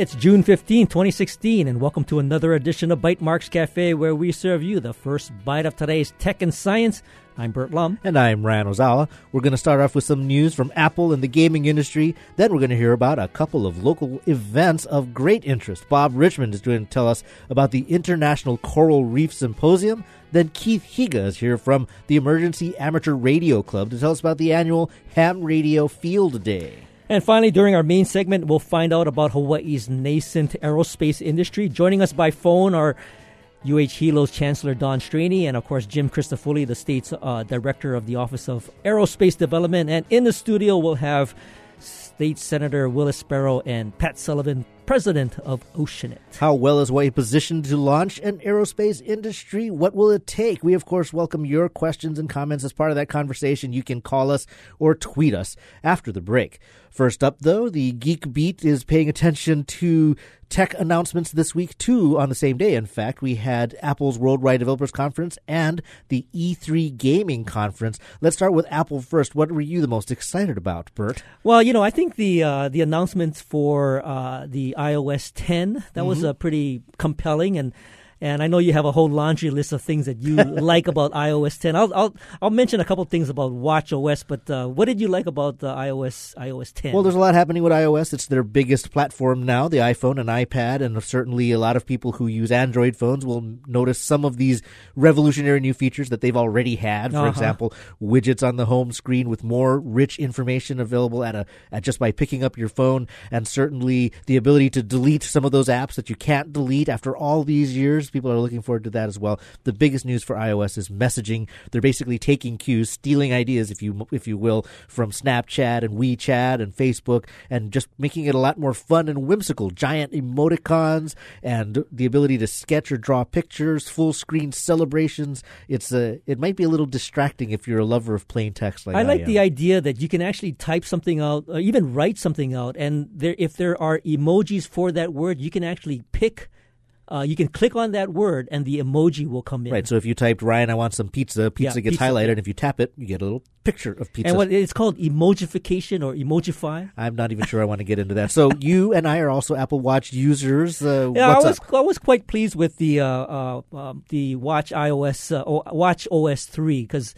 It's June 15, 2016, and welcome to another edition of Bytemarks Cafe, where we serve you the first bite of today's tech and science. I'm Burt Lum. And I'm Ryan Ozawa. We're going to start off with some news from Apple and the gaming industry. Then we're going to hear about a couple of local events of great interest. Bob Richmond is going to tell us about the International Coral Reef Symposium. Then Keith Higa is here from the Emergency Amateur Radio Club to tell us about the annual Ham Radio Field Day. And finally, during our main segment, we'll find out about Hawaii's nascent aerospace industry. Joining us by phone are UH Hilo's Chancellor Don Straney and, of course, Jim Crisafulli, the state's uh, director of the Office of Aerospace Development. And in the studio, we'll have State Senator Will Espero and Pat Sullivan, president of Oceanit. How well is Hawaii positioned to launch an aerospace industry? What will it take? We, of course, welcome your questions and comments as part of that conversation. You can call us or tweet us after the break. First up, though, the Geek Beat is paying attention to tech announcements this week, too, on the same day. In fact, we had Apple's Worldwide Developers Conference and the E3 Gaming Conference. Let's start with Apple first. What were you the most excited about, Burt? Well, you know, I think the uh, the announcements for uh, the iOS 10 that mm-hmm. was uh, pretty compelling and and I know you have a whole laundry list of things that you like about iOS 10. I'll, I'll I'll mention a couple things about Watch OS, but uh, what did you like about uh, iOS iOS 10? Well, there's a lot happening with iOS. It's their biggest platform now, the iPhone and iPad, and certainly a lot of people who use Android phones will notice some of these revolutionary new features that they've already had. For uh-huh. example, widgets on the home screen with more rich information available at a at just by picking up your phone, and certainly the ability to delete some of those apps that you can't delete after all these years People are looking forward to that as well. The biggest news for iOS is messaging. They're basically taking cues, stealing ideas, if you if you will, from Snapchat and WeChat and Facebook, and just making it a lot more fun and whimsical. Giant emoticons and the ability to sketch or draw pictures, full screen celebrations. It's a it might be a little distracting if you're a lover of plain text like I, I like the idea that you can actually type something out, or even write something out, and there if there are emojis for that word, you can actually pick uh, you can click on that word and the emoji will come in. Right. So if you typed Ryan, I want some pizza, pizza yeah, gets pizza, highlighted. Yeah. And if you tap it, you get a little picture of pizza. And what it's called emojification or emojify. I'm not even sure I want to get into that. So you and I are also Apple Watch users. Uh, yeah, I was up? I was quite pleased with the uh, uh um, the Watch iOS uh, Watch OS three because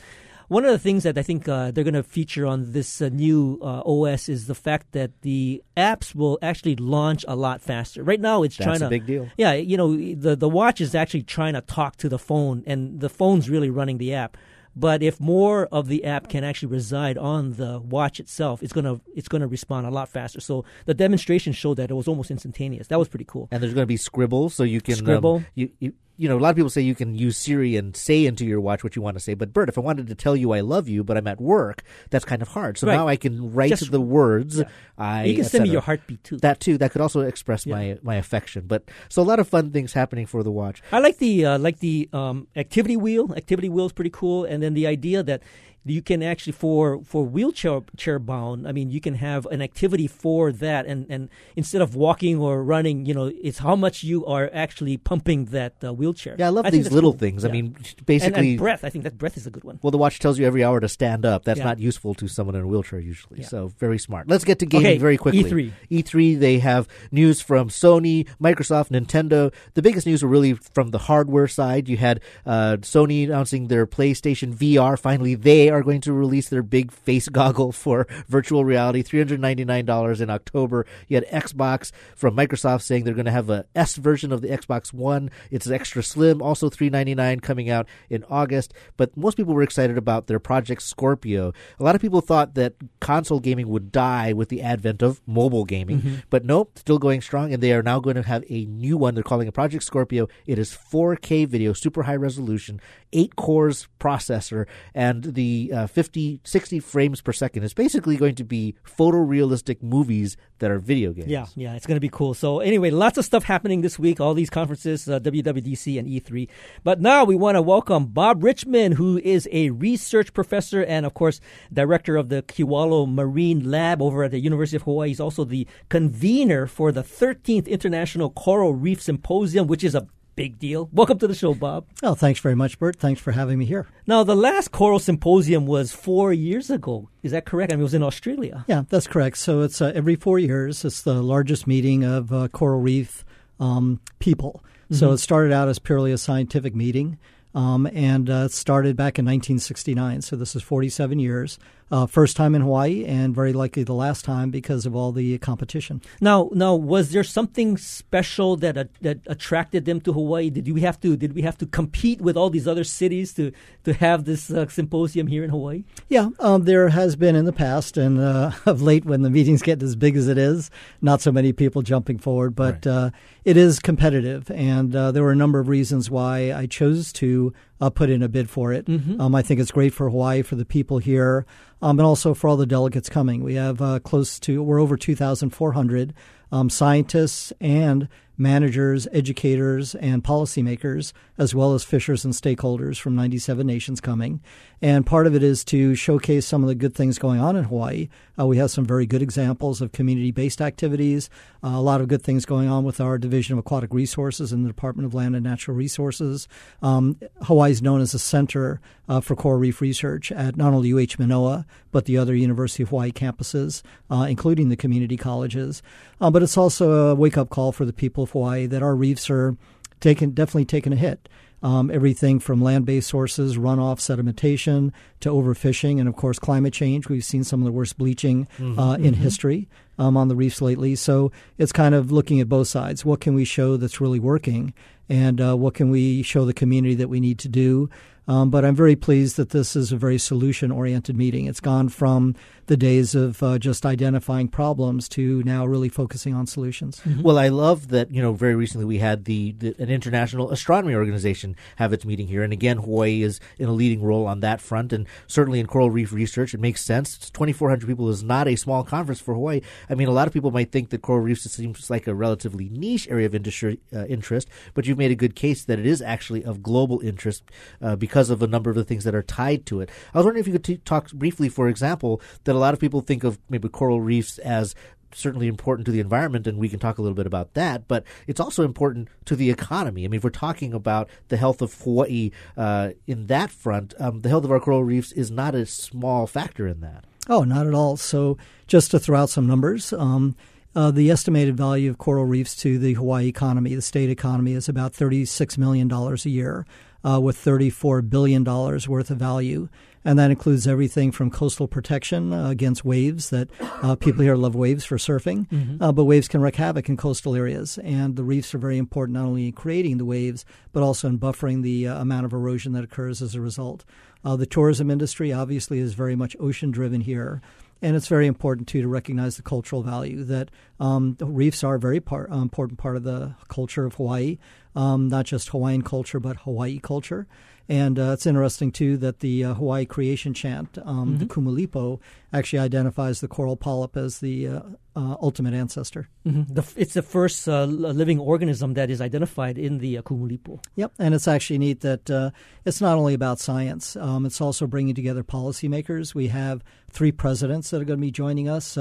one of the things that I think uh, they're going to feature on this uh, new uh, OS is the fact that the apps will actually launch a lot faster. Right now, it's That's trying to. big deal. Yeah, you know, the the watch is actually trying to talk to the phone, and the phone's really running the app. But if more of the app can actually reside on the watch itself, it's gonna it's gonna respond a lot faster. So the demonstration showed that it was almost instantaneous. That was pretty cool. And there's going to be scribble, so you can um, scribble. Um, you, you you know, a lot of people say you can use Siri and say into your watch what you want to say. But Burt, if I wanted to tell you I love you, but I'm at work, that's kind of hard. So right. now I can write Just, the words. Yeah. I you can send me your heartbeat too. That too. That could also express yeah. my my affection. But so a lot of fun things happening for the watch. I like the uh, like the um, activity wheel. Activity wheel is pretty cool. And then the idea that you can actually for for wheelchair chair bound i mean you can have an activity for that. And and instead of walking or running you know it's how much you are actually pumping that uh, wheelchair. Yeah i love I these little cool. things. Yeah. i mean basically and, and, breath. I think that breath is a good one. Well the watch tells you every hour to stand up. That's yeah. not useful to someone in a wheelchair usually. Yeah. so very smart. Let's get to gaming okay, very quickly. E3 e3 they have news from sony microsoft nintendo. The biggest news were really from the hardware side. You had uh, sony announcing their playstation vr finally they are going to release their big face goggle for virtual reality, $399 in October. You had Xbox from Microsoft saying they're going to have a S version of the Xbox One. It's extra slim, also 399 coming out in August. But most people were excited about their Project Scorpio. A lot of people thought that console gaming would die with the advent of mobile gaming, mm-hmm. but nope, still going strong. And they are now going to have a new one. They're calling it Project Scorpio. It is 4K video, super high resolution, eight cores processor, and the uh, 50, 60 frames per second. It's basically going to be photorealistic movies that are video games. Yeah, yeah, it's going to be cool. So anyway, lots of stuff happening this week. All these conferences, uh, WWDC and E3. But now we want to welcome Bob Richmond, who is a research professor and, of course, director of the Kewalo Marine Lab over at the University of Hawaii. He's also the convener for the 13th International Coral Reef Symposium, which is a big deal. Welcome to the show, Bob. Oh, thanks very much, Burt. Thanks for having me here. Now, the last coral symposium was four years ago. Is that correct? I mean, it was in Australia. Yeah, that's correct. So it's uh, every four years. It's the largest meeting of uh, coral reef um, people. Mm-hmm. So it started out as purely a scientific meeting. Um, and uh, started back in 1969. So this is 47 years. Uh, first time in Hawaii, and very likely the last time because of all the competition. Now, now, was there something special that uh, that attracted them to Hawaii? Did we have to did we have to compete with all these other cities to to have this uh, symposium here in Hawaii? Yeah, um, there has been in the past, and uh, of late, when the meetings get as big as it is, not so many people jumping forward, but right. Uh, it is competitive, and uh, there were a number of reasons why I chose to uh, put in a bid for it. Mm-hmm. Um, I think it's great for Hawaii, for the people here, um, and also for all the delegates coming. We have uh, close to, we're over 2,400 um, scientists and managers, educators, and policymakers, as well as fishers and stakeholders from 97 nations coming. And part of it is to showcase some of the good things going on in Hawaii. Uh, we have some very good examples of community based activities, uh, a lot of good things going on with our Division of Aquatic Resources and the Department of Land and Natural Resources. Um, Hawaii is known as a center uh, for coral reef research at not only UH Manoa, but the other University of Hawaii campuses, uh, including the community colleges. Uh, but it's also a wake up call for the people of Hawaii that our reefs are taken, definitely taking a hit um, everything from land based sources, runoff, sedimentation, to overfishing, and of course, climate change. We've seen some of the worst bleaching mm-hmm. uh, in mm-hmm. history um, on the reefs lately. So it's kind of looking at both sides. What can we show that's really working? And uh, what can we show the community that we need to do? Um, but I'm very pleased that this is a very solution oriented meeting. It's gone from the days of uh, just identifying problems to now really focusing on solutions. Mm-hmm. Well, I love that, you know, very recently we had the, the, an international astronomy organization have its meeting here. And again, Hawaii is in a leading role on that front. And certainly in coral reef research, it makes sense. 2,400 people is not a small conference for Hawaii. I mean, a lot of people might think that coral reefs seems like a relatively niche area of industry, uh, interest, but you've made a good case that it is actually of global interest uh, because of a number of the things that are tied to it. I was wondering if you could t- talk briefly, for example, that a lot of people think of maybe coral reefs as certainly important to the environment, and we can talk a little bit about that. But it's also important to the economy. I mean, if we're talking about the health of Hawaii uh, in that front, um, the health of our coral reefs is not a small factor in that. Oh, not at all. So, just to throw out some numbers. Um, uh, the estimated value of coral reefs to the Hawaii economy, the state economy, is about $36 million a year, uh, with $34 billion worth of value and that includes everything from coastal protection uh, against waves that uh, people here love waves for surfing, mm-hmm. uh, but waves can wreak havoc in coastal areas, and the reefs are very important not only in creating the waves but also in buffering the uh, amount of erosion that occurs as a result. Uh, the tourism industry obviously is very much ocean driven here. And it's very important too to recognize the cultural value that um, reefs are a very part, uh, important part of the culture of Hawaii, um, not just Hawaiian culture but Hawaii culture. And uh, it's interesting too that the uh, Hawaii creation chant, um, mm-hmm. the Kumulipo, actually identifies the coral polyp as the uh, uh ultimate ancestor. Mm-hmm. The, it's the first uh, living organism that is identified in the uh, Kumulipo. Yep, and it's actually neat that it's not only about science; um, it's also bringing together policymakers. We have three presidents that are going to be joining us.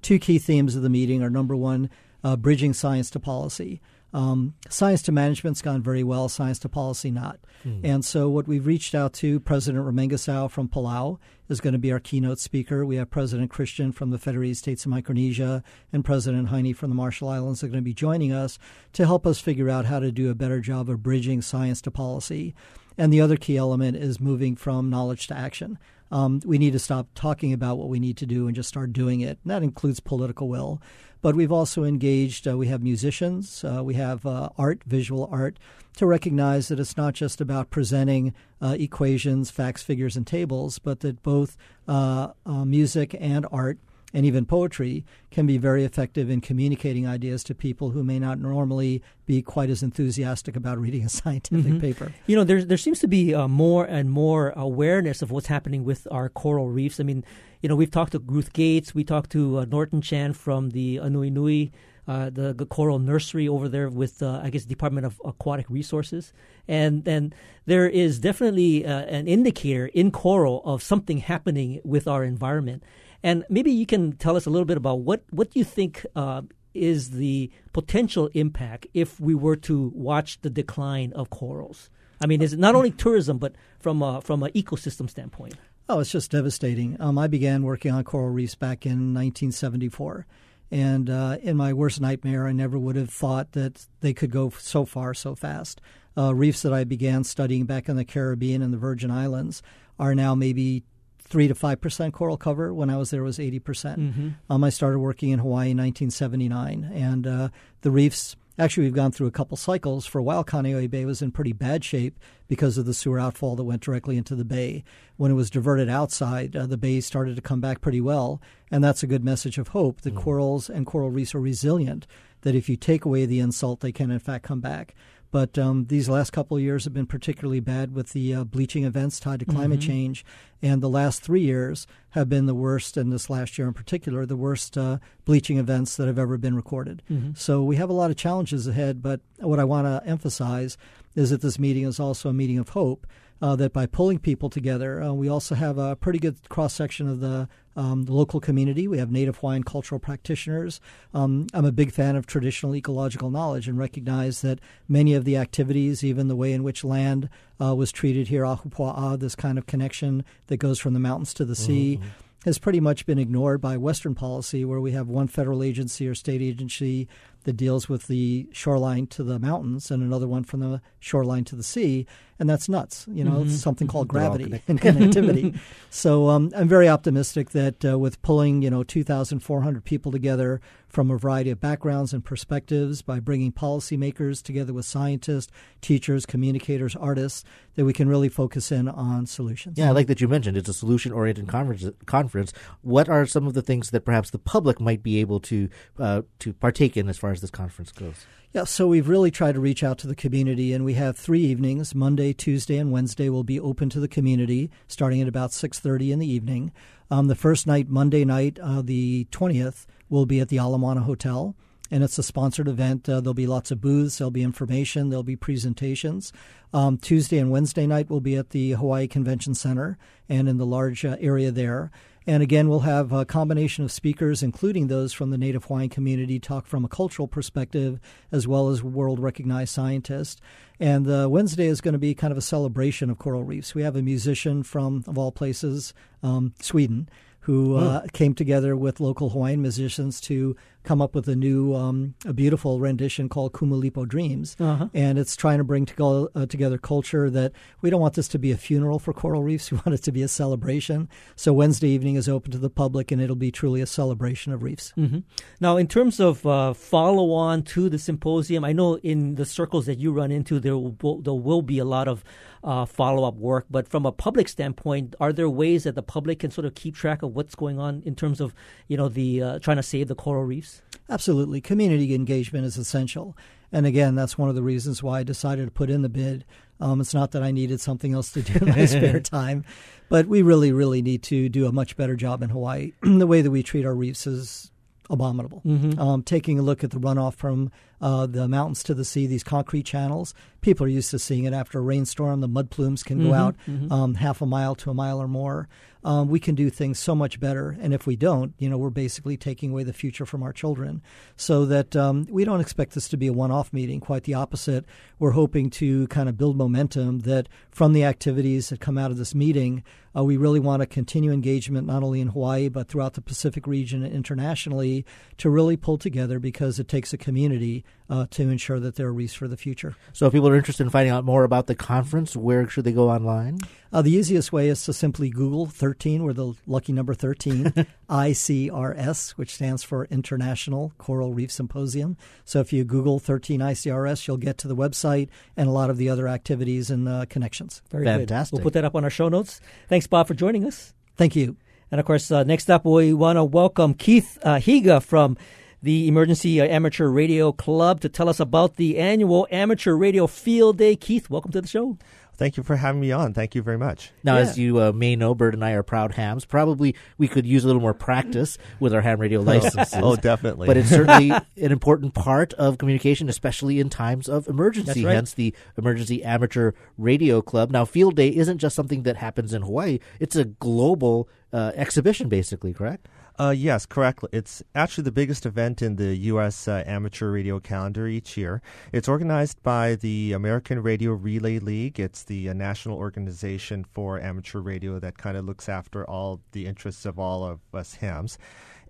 two key themes of the meeting are number one, bridging science to policy. Um, science to management's gone very well, science to policy not. Mm. And so, what we've reached out to President Remengesau from Palau is going to be our keynote speaker. We have President Christian from the Federated States of Micronesia and President Heine from the Marshall Islands are going to be joining us to help us figure out how to do a better job of bridging science to policy. And the other key element is moving from knowledge to action. Um, we need to stop talking about what we need to do and just start doing it. And that includes political will. But we've also engaged, uh, we have musicians, uh, we have uh, art, visual art, to recognize that it's not just about presenting uh, equations, facts, figures, and tables, but that both uh, uh, music and art and even poetry can be very effective in communicating ideas to people who may not normally be quite as enthusiastic about reading a scientific mm-hmm. paper. You know, there there seems to be uh, more and more awareness of what's happening with our coral reefs. I mean, you know, we've talked to Ruth Gates, we talked to uh, Norton Chan from the Anuenue. Uh, the, the coral nursery over there with uh, I guess Department of Aquatic Resources, and and there is definitely uh, an indicator in coral of something happening with our environment. And maybe you can tell us a little bit about what what you think uh, is the potential impact if we were to watch the decline of corals? I mean, is it not only tourism, but from a, from an ecosystem standpoint? Oh, it's just devastating. Um, I began working on coral reefs back in 1974. And uh, in my worst nightmare, I never would have thought that they could go so far so fast. Uh, reefs that I began studying back in the Caribbean and the Virgin Islands are now maybe three to five percent coral cover. When I was there, was eighty percent. Mm-hmm. Um, I started working in Hawaii in 1979, and uh, the reefs. Actually, we've gone through a couple cycles. For a while, Kaneohe Bay was in pretty bad shape because of the sewer outfall that went directly into the bay. When it was diverted outside, uh, the bay started to come back pretty well, and that's a good message of hope that mm. corals and coral reefs are resilient. That if you take away the insult, they can in fact come back. But um, these last couple of years have been particularly bad with the uh, bleaching events tied to climate mm-hmm. change. And the last three years have been the worst, and this last year in particular, the worst uh, bleaching events that have ever been recorded. Mm-hmm. So we have a lot of challenges ahead. But what I want to emphasize is that this meeting is also a meeting of hope uh, that by pulling people together, uh, we also have a pretty good cross section of the, um, the, local community. We have Native Hawaiian cultural practitioners. Um, I'm a big fan of traditional ecological knowledge and recognize that many of the activities, even the way in which land uh, was treated here, ahupua'a, this kind of connection that goes from the mountains to the sea. Mm-hmm has pretty much been ignored by Western policy, where we have one federal agency or state agency that deals with the shoreline to the mountains and another one from the shoreline to the sea. And that's nuts. You know, mm-hmm. it's something called gravity and connectivity. so um, I'm very optimistic that uh, with pulling, you know, 2,400 people together from a variety of backgrounds and perspectives by bringing policymakers together with scientists, teachers, communicators, artists, that we can really focus in on solutions. Yeah, I like that you mentioned it's a solution oriented conference, conference. What are some of the things that perhaps the public might be able to, uh, to partake in as far as this conference goes? Yeah, so we've really tried to reach out to the community, and we have three evenings: Monday, Tuesday, and Wednesday will be open to the community, starting at about six thirty in the evening. Um, the first night, Monday night, uh, the twentieth, will be at the Ala Moana Hotel, and it's a sponsored event. Uh, there'll be lots of booths, there'll be information, there'll be presentations. Um, Tuesday and Wednesday night will be at the Hawaii Convention Center and in the large uh, area there. And again, we'll have a combination of speakers, including those from the Native Hawaiian community, talk from a cultural perspective, as well as world recognized scientists. And uh, Wednesday is going to be kind of a celebration of coral reefs. We have a musician from, of all places, um, Sweden who uh, mm. came together with local Hawaiian musicians to come up with a new, um, a beautiful rendition called Kumulipo Dreams, uh-huh. and it's trying to bring to uh, together culture that we don't want this to be a funeral for coral reefs. We want it to be a celebration. So Wednesday evening is open to the public, and it'll be truly a celebration of reefs. Mm-hmm. Now, in terms of uh, follow on to the symposium, I know in the circles that you run into, there will, there will be a lot of uh, follow up work. But from a public standpoint, are there ways that the public can sort of keep track of what's going on in terms of you know the uh, trying to save the coral reefs? Absolutely, community engagement is essential. And again, that's one of the reasons why I decided to put in the bid. Um, it's not that I needed something else to do in my spare time, but we really, really need to do a much better job in Hawaii. the way that we treat our reefs is abominable. Mm-hmm. Um, taking a look at the runoff from uh, the mountains to the sea, these concrete channels, people are used to seeing it after a rainstorm. The mud plumes can mm-hmm. go out mm-hmm. um, half a mile to a mile or more. Um, we can do things so much better. And if we don't, you know, we're basically taking away the future from our children. So that um, we don't expect this to be a one off meeting. Quite the opposite. We're hoping to kind of build momentum that from the activities that come out of this meeting, uh, we really want to continue engagement not only in Hawaii but throughout the Pacific region and internationally to really pull together because it takes a community uh, to ensure that there are reefs for the future. So, if people are interested in finding out more about the conference, where should they go online? Uh, the easiest way is to simply Google 13, we're the lucky number 13, ICRS, which stands for International Coral Reef Symposium. So, if you Google 13 ICRS, you'll get to the website and a lot of the other activities and uh, connections. Very Fantastic. Good. We'll put that up on our show notes. Thanks, Bob, for joining us. Thank you. And of course, uh, next up, we want to welcome Keith uh, Higa from the Emergency uh, Amateur Radio Club to tell us about the annual Amateur Radio Field Day. Keith, welcome to the show. Thank you for having me on. Thank you very much. Now, yeah. as you uh, may know, Burt and I are proud hams. Probably we could use a little more practice with our ham radio oh, licenses. oh, definitely. But it's certainly an important part of communication, especially in times of emergency. Right. Hence the Emergency Amateur Radio Club. Now, Field Day isn't just something that happens in Hawaii; it's a global uh, exhibition, basically. Correct? Uh, yes, correctly. It's actually the biggest event in the U.S. Uh, amateur radio calendar each year. It's organized by the American Radio Relay League. It's the uh, national organization for amateur radio that kind of looks after all the interests of all of us hams.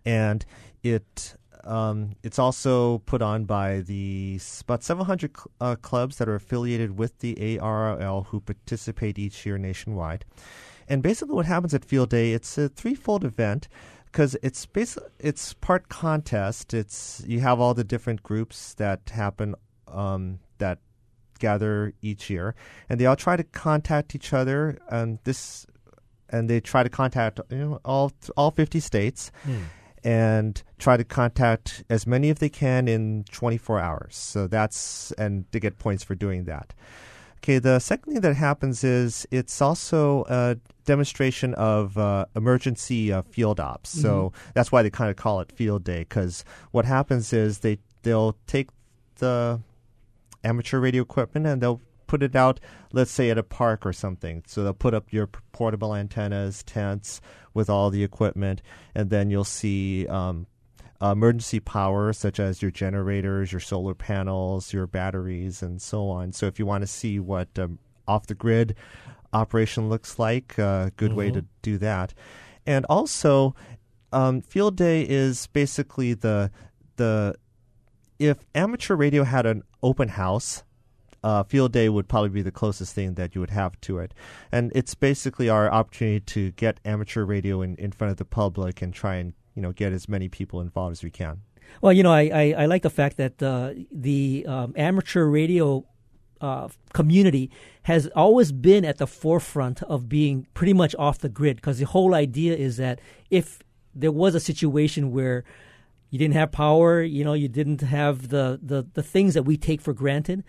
And it um, it's also put on by the about 700 cl- uh, clubs that are affiliated with the ARRL who participate each year nationwide. And basically, what happens at Field Day, it's a threefold event because it's basically it's part contest. It's you have all the different groups that happen um, that gather each year, and they all try to contact each other. And this, and they try to contact you know, all all fifty states. Hmm. And try to contact as many if they can in 24 hours. So that's and to get points for doing that. Okay, the second thing that happens is it's also a demonstration of uh, emergency uh, field ops. So that's why they kind of call it field day because what happens is they they'll take the amateur radio equipment and they'll put it out, let's say at a park or something. So they'll put up your portable antennas, tents with all the equipment, and then you'll see um, emergency power such as your generators, your solar panels, your batteries, and so on. So if you want to see what um, off the grid operation looks like, a uh, good way to do that. And also, um, field day is basically the the if amateur radio had an open house, uh, field day would probably be the closest thing that you would have to it. And it's basically our opportunity to get amateur radio in, in front of the public and try and you know get as many people involved as we can. Well, you know, I, I, I like the fact that uh, the um, amateur radio uh, community has always been at the forefront of being pretty much off the grid because the whole idea is that if there was a situation where you didn't have power, you know, you didn't have the, the, the things that we take for granted,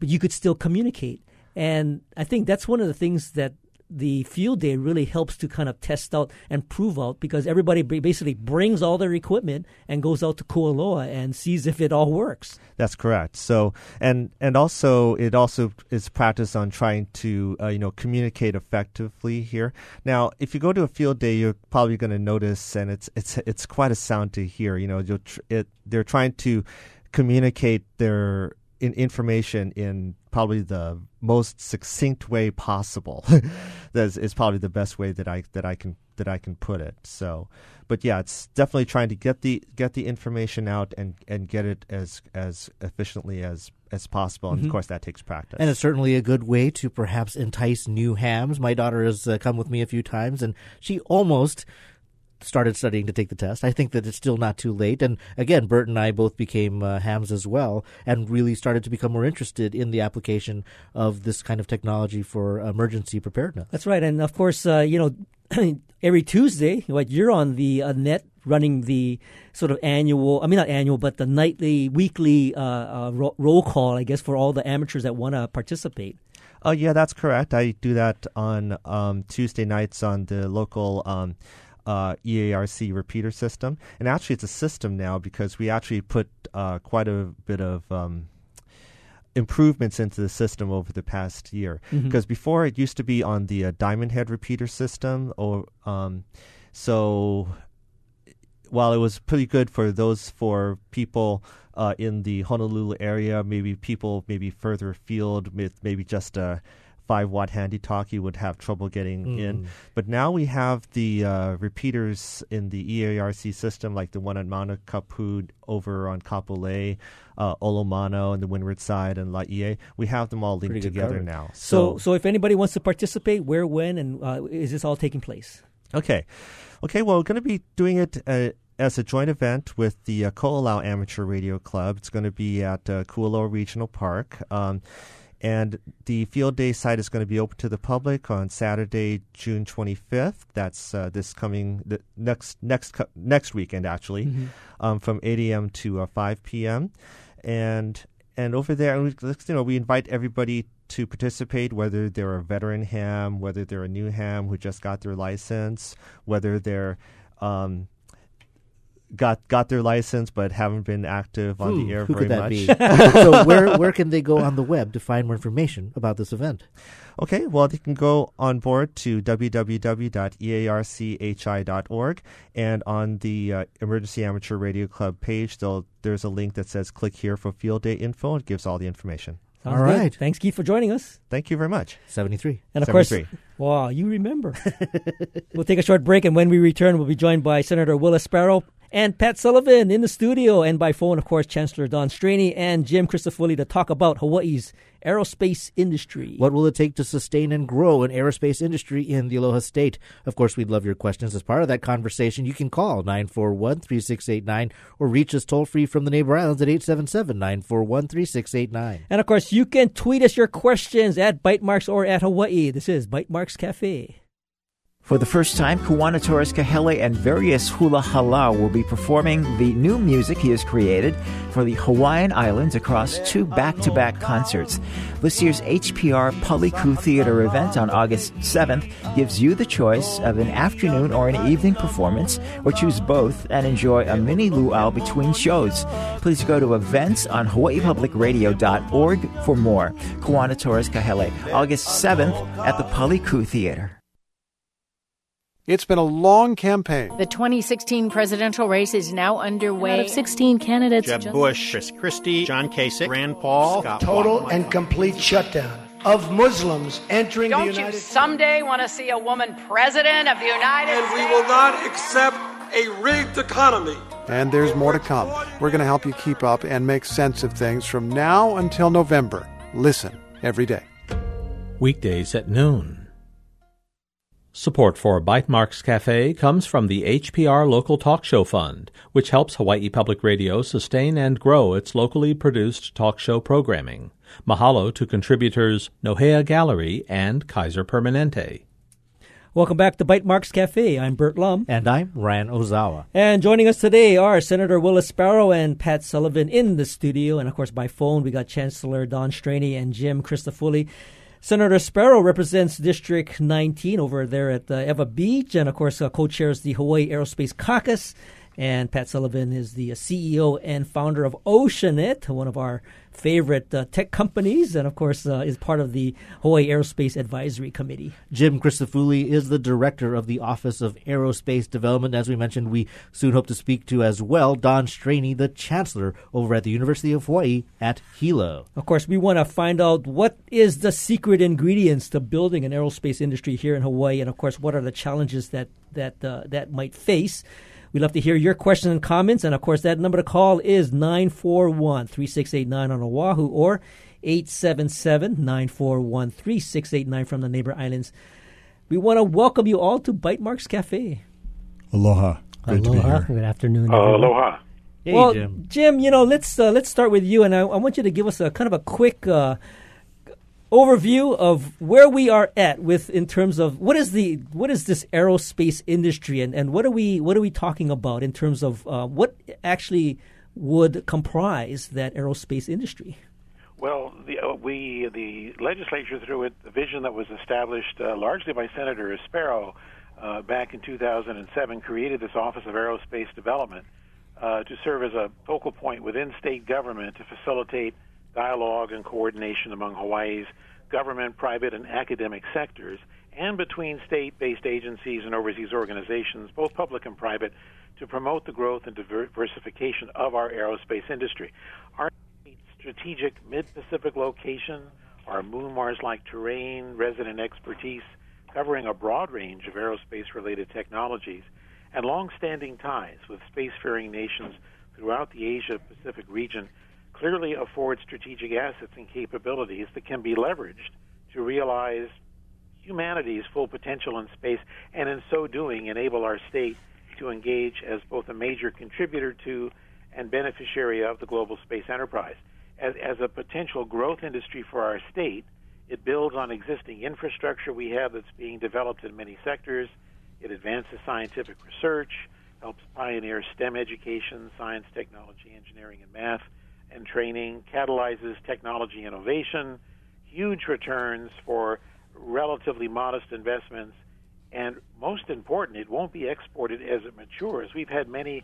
but you could still communicate. And I think that's one of the things that the field day really helps to kind of test out and prove out because everybody basically brings all their equipment and goes out to Kualoa and sees if it all works. That's correct. So, and and also it also is practice on trying to uh, you know communicate effectively here. Now, if you go to a field day, you're probably going to notice, and it's it's it's quite a sound to hear. You know, tr- it they're trying to communicate their in information in probably the most succinct way possible. that is probably the best way that I that I can that I can put it. So, but yeah, it's definitely trying to get the get the information out and and get it as as efficiently as as possible. And of course, that takes practice. And it's certainly a good way to perhaps entice new hams. My daughter has uh, come with me a few times, and she almost started studying to take the test. I think that it's still not too late. And again, Burt and I both became uh, hams as well and really started to become more interested in the application of this kind of technology for emergency preparedness. That's right, and of course, uh, you know, every Tuesday, like you're on the uh, net running the sort of annual, I mean not annual, but the nightly, weekly uh, uh, ro- roll call, I guess, for all the amateurs that want to participate. Oh yeah, that's correct. I do that on um, Tuesday nights on the local um, uh, EARC repeater system, and actually it's a system now because we actually put uh, quite a bit of um, improvements into the system over the past year. Because before it used to be on the uh, Diamond Head repeater system, or um, so while it was pretty good for those for people uh, in the Honolulu area, maybe people maybe further afield with maybe just a five watt handy talkie would have trouble getting in. But now we have the uh, repeaters in the EARC system, like the one at Mauna Kapu over on Kapolei, uh, Olomana and the Windward side and Laie. We have them all linked Pretty together now. So, so if anybody wants to participate, where, when, and uh, is this all taking place? Okay. Okay, well, we're going to be doing it uh, as a joint event with the uh, Ko'olau Amateur Radio Club. It's going to be at uh, Kualoa Regional Park. Um, and the field day site is going to be open to the public on Saturday, June 25th. That's uh, this coming the next next next weekend actually, um, from 8 a.m. to uh, 5 p.m. And and over there, we, you know, we invite everybody to participate, whether they're a veteran ham, whether they're a new ham who just got their license, whether they're um, got got their license but haven't been active on Ooh, the air who very could that much. be? so where where can they go on the web to find more information about this event? Okay, well, they can go on board to www.earchi.org, and on the uh, Emergency Amateur Radio Club page, there's a link that says "Click here for field day info." It gives all the information. Sounds All good. Thanks, Keith, for joining us. Thank you very much. Seventy three. And of course, 73. wow, you remember. we'll take a short break, and when we return, we'll be joined by Senator Will Espero and Pat Sullivan in the studio, and by phone, of course, Chancellor Don Straney and Jim Crisafulli to talk about Hawaii's aerospace industry. What will it take to sustain and grow an aerospace industry in the Aloha State? Of course, we'd love your questions as part of that conversation. You can call 941 3689 or reach us toll free from the neighbor islands at 877 941 3689. And of course, you can tweet us your questions at Bytemarks or at Hawaii. This is Bytemarks Cafe. For the first time, Kuana Torres Kahele and various hula hala will be performing the new music he has created for the Hawaiian Islands across two back-to-back concerts. This year's HPR Paliku Theater event on August 7th gives you the choice of an afternoon or an evening performance, or choose both and enjoy a mini luau between shows. Please go to events on hawaiipublicradio.org for more. Kuana Torres Kahele, August 7th at the Paliku Theater. It's been a long campaign. The 2016 presidential race is now underway. Out of 16 candidates, Jeb just- Bush, Chris Christie, John Kasich, Rand Paul, Scott total Walker. and complete shutdown of Muslims entering the city. Don't you United someday want to see a woman president of the United And States? And we will not accept a rigged economy. And there's more to come. We're going to help you keep up and make sense of things from now until November. Listen every day. Weekdays at noon. Support for Bytemarks Cafe comes from the HPR Local Talk Show Fund, which helps Hawaii Public Radio sustain and grow its locally produced talk show programming. Mahalo to contributors Nohea Gallery and Kaiser Permanente. Welcome back to Bytemarks Cafe. I'm Burt Lum. And I'm Ryan Ozawa. And joining us today are Senator Will Espero and Pat Sullivan in the studio. And of course, by phone, we got Chancellor Don Straney and Jim Crisafulli. Senator Espero represents District 19 over there at uh, Ewa Beach, and of course, uh, co chairs the Hawaii Aerospace Caucus. And Pat Sullivan is the uh, CEO and founder of Oceanit, one of our favorite uh, tech companies, and of course, uh, is part of the Hawaii Aerospace Advisory Committee. Jim Crisafulli is the director of the Office of Aerospace Development. As we mentioned, we soon hope to speak to as well Don Straney, the chancellor over at the University of Hawaii at Hilo. Of course, we want to find out what is the secret ingredients to building an aerospace industry here in Hawaii, and of course, what are the challenges that that uh, that might face. We'd love to hear your questions and comments. And of course, that number to call is 941 3689 on Oahu or 877 941 3689 from the neighbor islands. We want to welcome you all to Bytemarks Cafe. Aloha. Great to be Aloha. here. Good afternoon. Uh, aloha. Hey, well, Jim. you know, let's uh, let's start with you, and I, I want you to give us a kind of a quick uh, overview of where we are at with in terms of what is the what is this aerospace industry, and, and what are we what are we talking about in terms of uh, what actually would comprise that aerospace industry? Well, the, uh, we the legislature, through it, the vision that was established uh, largely by Senator Espero uh, back in 2007, created this Office of Aerospace Development uh, to serve as a focal point within state government to facilitate dialogue and coordination among Hawaii's government, private, and academic sectors, and between state-based agencies and overseas organizations, both public and private, to promote the growth and diversification of our aerospace industry. Our strategic mid-Pacific location, our moon Mars-like terrain, resident expertise, covering a broad range of aerospace-related technologies, and long-standing ties with spacefaring nations throughout the Asia-Pacific region clearly afford strategic assets and capabilities that can be leveraged to realize humanity's full potential in space, and in so doing, enable our state to engage as both a major contributor to and beneficiary of the global space enterprise. As, as a potential growth industry for our state, it builds on existing infrastructure we have that's being developed in many sectors. It advances scientific research, helps pioneer STEM education, science, technology, engineering, and math, and training, catalyzes technology innovation, huge returns for relatively modest investments, and most important, it won't be exported as it matures. We've had many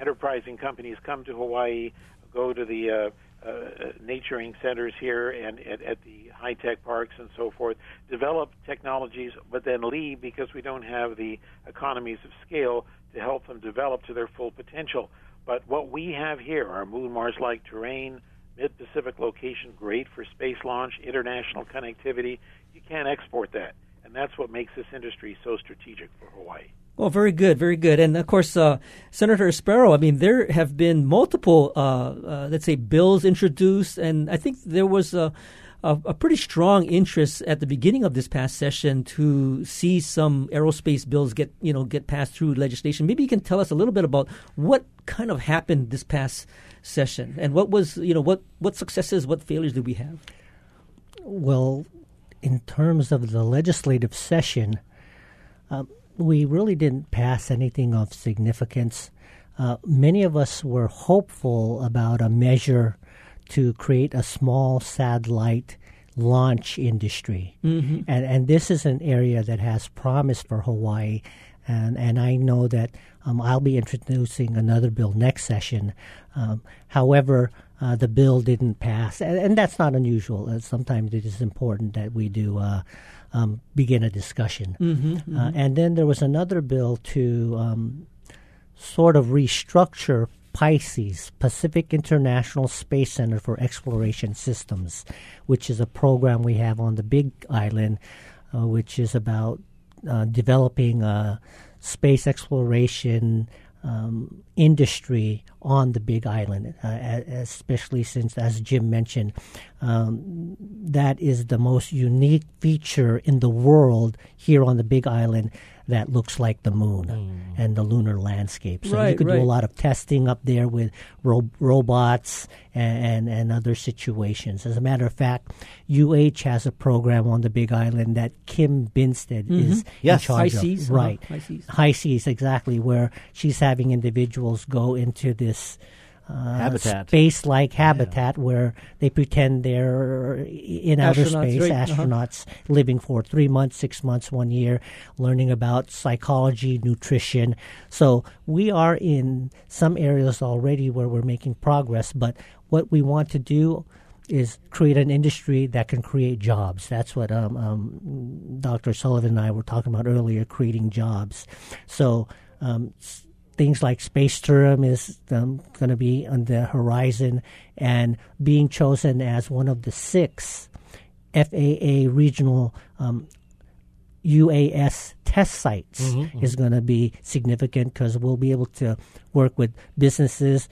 enterprising companies come to Hawaii, go to the uh, uh, naturing centers here and at, at the high tech parks and so forth, develop technologies, but then leave because we don't have the economies of scale to help them develop to their full potential. But what we have here, our moon Mars like terrain, mid Pacific location, great for space launch, international connectivity, you can't export that. And that's what makes this industry so strategic for Hawaii. Well, very good, very good. And of course, uh, Senator Espero, I mean, there have been multiple, uh, uh, let's say, bills introduced, and I think there was a, a, pretty strong interest at the beginning of this past session to see some aerospace bills get, you know, get passed through legislation. Maybe you can tell us a little bit about what kind of happened this past session and what was, you know, what, what successes, what failures did we have? Well, in terms of the legislative session, uh, we really didn't pass anything of significance. Uh, many of us were hopeful about a measure to create a small satellite launch industry, mm-hmm. and and this is an area that has promise for Hawaii, and and I know that um, I'll be introducing another bill next session. Um, however, uh, the bill didn't pass, and, and that's not unusual. Uh, sometimes it is important that we do uh, um, begin a discussion. Mm-hmm, mm-hmm. Uh, and then there was another bill to um, sort of restructure PISCES, Pacific International Space Center for Exploration Systems, which is a program we have on the Big Island, uh, which is about uh, developing a space exploration um, industry on the Big Island, uh, especially since, as Jim mentioned, um, that is the most unique feature in the world here on the Big Island that looks like the moon mm. and the lunar landscape. So right, you could right. do a lot of testing up there with ro- robots and, and, and, other situations. As a matter of fact, UH has a program on the Big Island that Kim Binsted mm-hmm. is yes. in charge HI-SEAS, of. Right. Uh-huh. High seas. HI-SEAS, exactly, where she's having individuals go into this uh, habitat. space-like habitat yeah. where they pretend they're in outer space, right. astronauts uh-huh. living for three months, six months, one year, learning about psychology, nutrition. So we are in some areas already where we're making progress, but what we want to do is create an industry that can create jobs. That's what um, um, Dr. Sullivan and I were talking about earlier, creating jobs. So um, things like space tourism is um, going to be on the horizon and being chosen as one of the six FAA regional um, UAS test sites mm-hmm, mm-hmm. is going to be significant because we'll be able to work with businesses,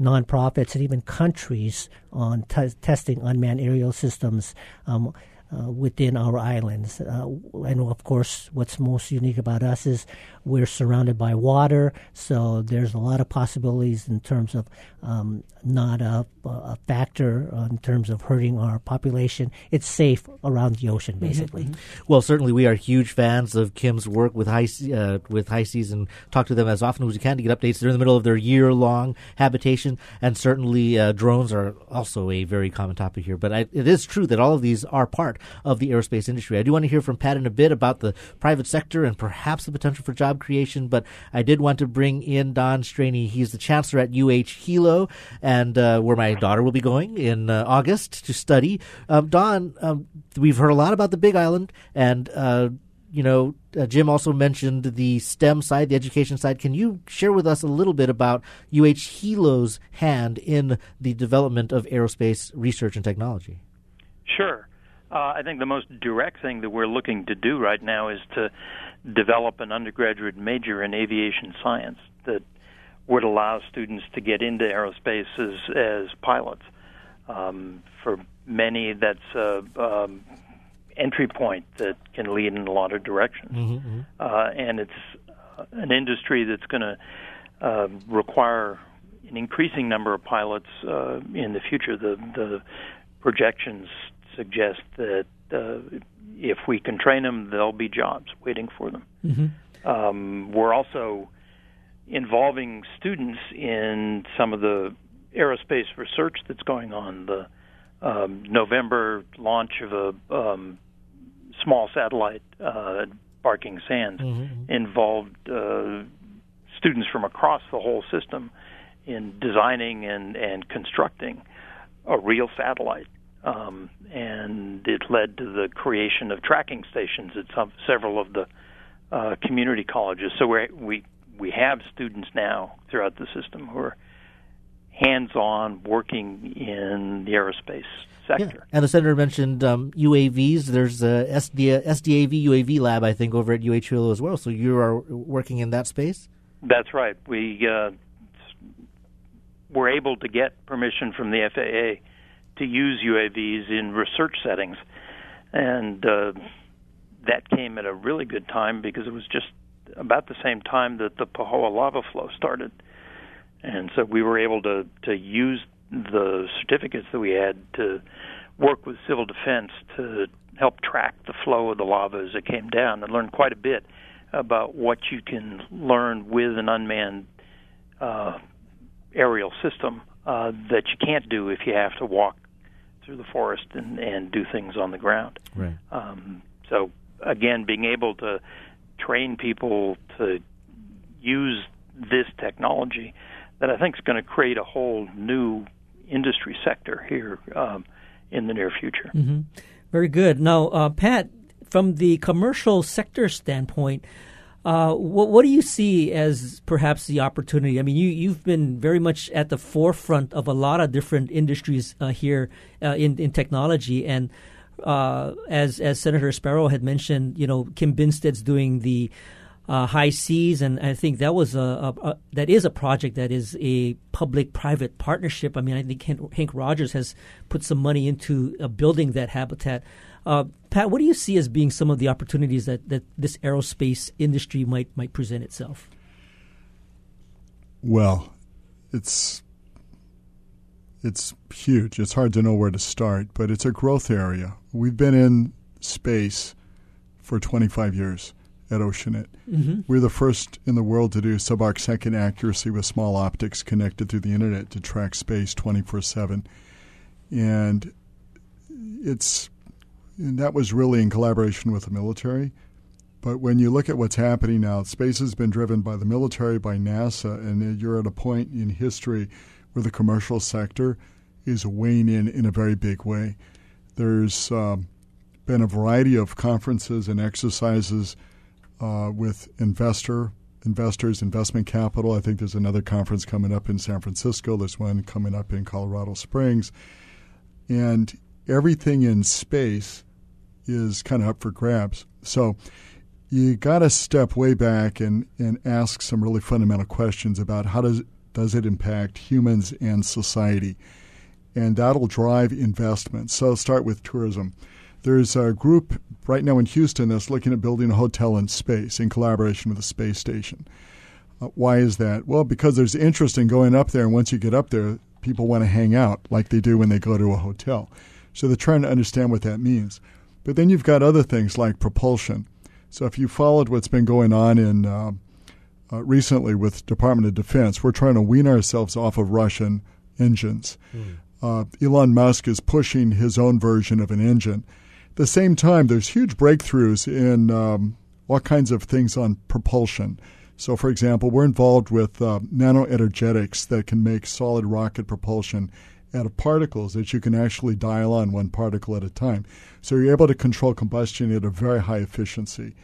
nonprofits, and even countries on t- testing unmanned aerial systems. Um, uh, within our islands. Uh, and of course, what's most unique about us is we're surrounded by water, so there's a lot of possibilities in terms of um, not a, a, factor in terms of hurting our population. It's safe around the ocean, mm-hmm, basically. Mm-hmm. Well, certainly we are huge fans of Kim's work with high uh, with HI-SEAS and talk to them as often as we can to get updates. They're in the middle of their year long habitation, and certainly uh, drones are also a very common topic here. But I, it is true that all of these are part of the aerospace industry. I do want to hear from Pat in a bit about the private sector and perhaps the potential for job creation, but I did want to bring in Don Straney. He's the chancellor at UH Hilo, and uh, where my daughter will be going in uh, August to study. Um, Don, um, we've heard a lot about the Big Island, and uh, you know, uh, Jim also mentioned the STEM side, the education side. Can you share with us a little bit about UH Hilo's hand in the development of aerospace research and technology? Sure. Uh, I think the most direct thing that we're looking to do right now is to develop an undergraduate major in aviation science that would allow students to get into aerospace as, as pilots. Um, for many, that's a um, entry point that can lead in a lot of directions. Mm-hmm, mm-hmm. Uh, and it's uh, an industry that's going to uh, require an increasing number of pilots uh, in the future. The the projections suggest that uh, if we can train them, there'll be jobs waiting for them. Mm-hmm. Um, we're also involving students in some of the aerospace research that's going on. The um, November launch of a um, small satellite, uh, Barking Sands, mm-hmm. involved uh, students from across the whole system in designing and and constructing a real satellite. Um, and it led to the creation of tracking stations at some, several of the uh, community colleges. So we we we have students now throughout the system who are hands-on working in the aerospace sector. Yeah. And the senator mentioned um, UAVs. There's a SD, SDAV UAV lab, I think, over at UH Hilo as well. So you are working in that space. That's right. We uh, were able to get permission from the FAA to use UAVs in research settings, and uh, that came at a really good time because it was just about the same time that the Pahoa lava flow started, and so we were able to to use the certificates that we had to work with civil defense to help track the flow of the lava as it came down and learn quite a bit about what you can learn with an unmanned uh, aerial system uh, that you can't do if you have to walk through the forest and, and do things on the ground. Right. Um, so again, being able to train people to use this technology that I think is going to create a whole new industry sector here um, in the near future. Mm-hmm. Very good. Now, uh, Pat, from the commercial sector standpoint, uh, what, what, do you see as perhaps the opportunity? I mean, you you've been very much at the forefront of a lot of different industries uh, here uh, in in technology, and uh, as as Senator Espero had mentioned, you know, Kim Binsted's doing the uh, HI-SEAS, and I think that was a, a, a, that is a project that is a public-private partnership. I mean, I think Henk Rogers has put some money into building that habitat. Uh, Pat, what do you see as being some of the opportunities that, that this aerospace industry might might present itself? Well, it's it's huge. It's hard to know where to start, but it's a growth area. We've been in space for 25 years at Oceanit. Mm-hmm. We're the first in the world to do subarc second accuracy with small optics connected through the internet to track space 24 7. And it's and that was really in collaboration with the military. But when you look at what's happening now, space has been driven by the military, by NASA, and you're at a point in history where the commercial sector is weighing in in a very big way. There's um, been a variety of conferences and exercises uh, with investor investors, investment capital. I think there's another conference coming up in San Francisco. There's one coming up in Colorado Springs, and everything in space is kind of up for grabs. So you got to step way back and, and ask some really fundamental questions about how does does it impact humans and society, and that'll drive investment. So start with tourism. There's a group right now in Houston that's looking at building a hotel in space in collaboration with the space station. Uh, why is that? Well, because there's interest in going up there, and once you get up there, people want to hang out like they do when they go to a hotel. So they're trying to understand what that means. But then you've got other things like propulsion. So if you followed what's been going on in uh, uh, recently with Department of Defense, we're trying to wean ourselves off of Russian engines. Mm. Uh, Elon Musk is pushing his own version of an engine. At the same time, there's huge breakthroughs in um, all kinds of things on propulsion. So, for example, we're involved with uh, nanoenergetics that can make solid rocket propulsion out of particles that you can actually dial on one particle at a time. So you're able to control combustion at a very high efficiency.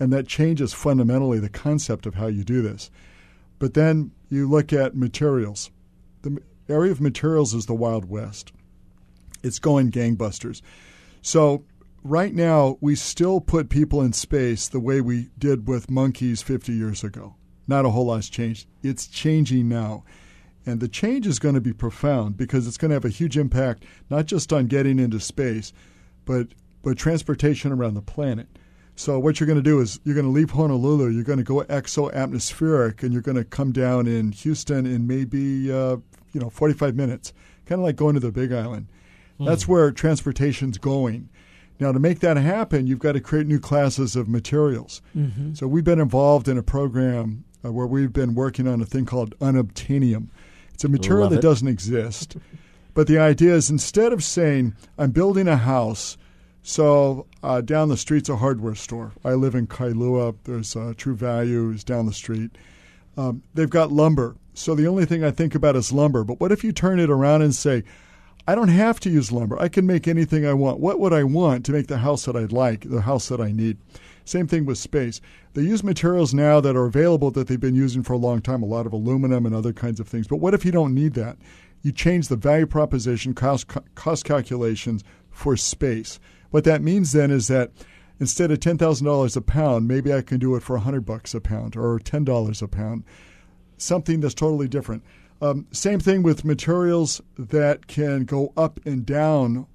And that changes fundamentally the concept of how you do this. But then you look at materials. The area of materials is the Wild West. It's going gangbusters. So right now, we still put people in space the way we did with monkeys 50 years ago. Not a whole lot's changed. It's changing now. And the change is going to be profound because it's going to have a huge impact not just on getting into space, but but transportation around the planet. So what you're going to do is you're going to leave Honolulu, you're going to go exo-atmospheric, and you're going to come down in Houston in maybe uh, you know 45 minutes, kind of like going to the Big Island. Mm. That's where transportation's going. Now, to make that happen, you've got to create new classes of materials. Mm-hmm. So we've been involved in a program uh, where we've been working on a thing called unobtainium. It's a material Love that it. doesn't exist. but the idea is instead of saying, I'm building a house, so uh, down the street's a hardware store. I live in Kailua. There's uh, True Value is down the street. Um, they've got lumber. So the only thing I think about is lumber. But what if you turn it around and say, I don't have to use lumber. I can make anything I want. What would I want to make the house that I'd like, the house that I need? Same thing with space. They use materials now that are available that they've been using for a long time, a lot of aluminum and other kinds of things. But what if you don't need that? You change the value proposition, cost, cost calculations for space. What that means then is that instead of $10,000 a pound, maybe I can do it for 100 bucks a pound or $10 a pound. Something that's totally different. Um, same thing with materials that can go up and down,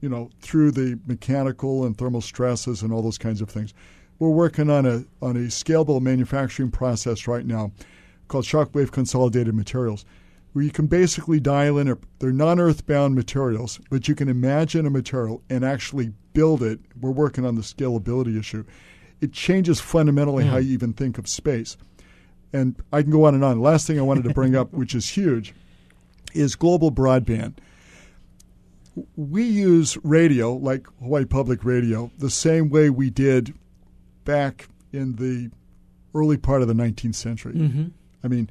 you know, through the mechanical and thermal stresses and all those kinds of things. We're working on a on a scalable manufacturing process right now called shockwave consolidated materials, where you can basically dial in. A, they're non-earthbound materials, but you can imagine a material and actually build it. We're working on the scalability issue. It changes fundamentally mm. how you even think of space and I can go on and on. Last thing I wanted to bring up, which is huge, is global broadband. We use radio, like Hawaii Public Radio, the same way we did back in the early part of the 19th century. Mm-hmm. I mean,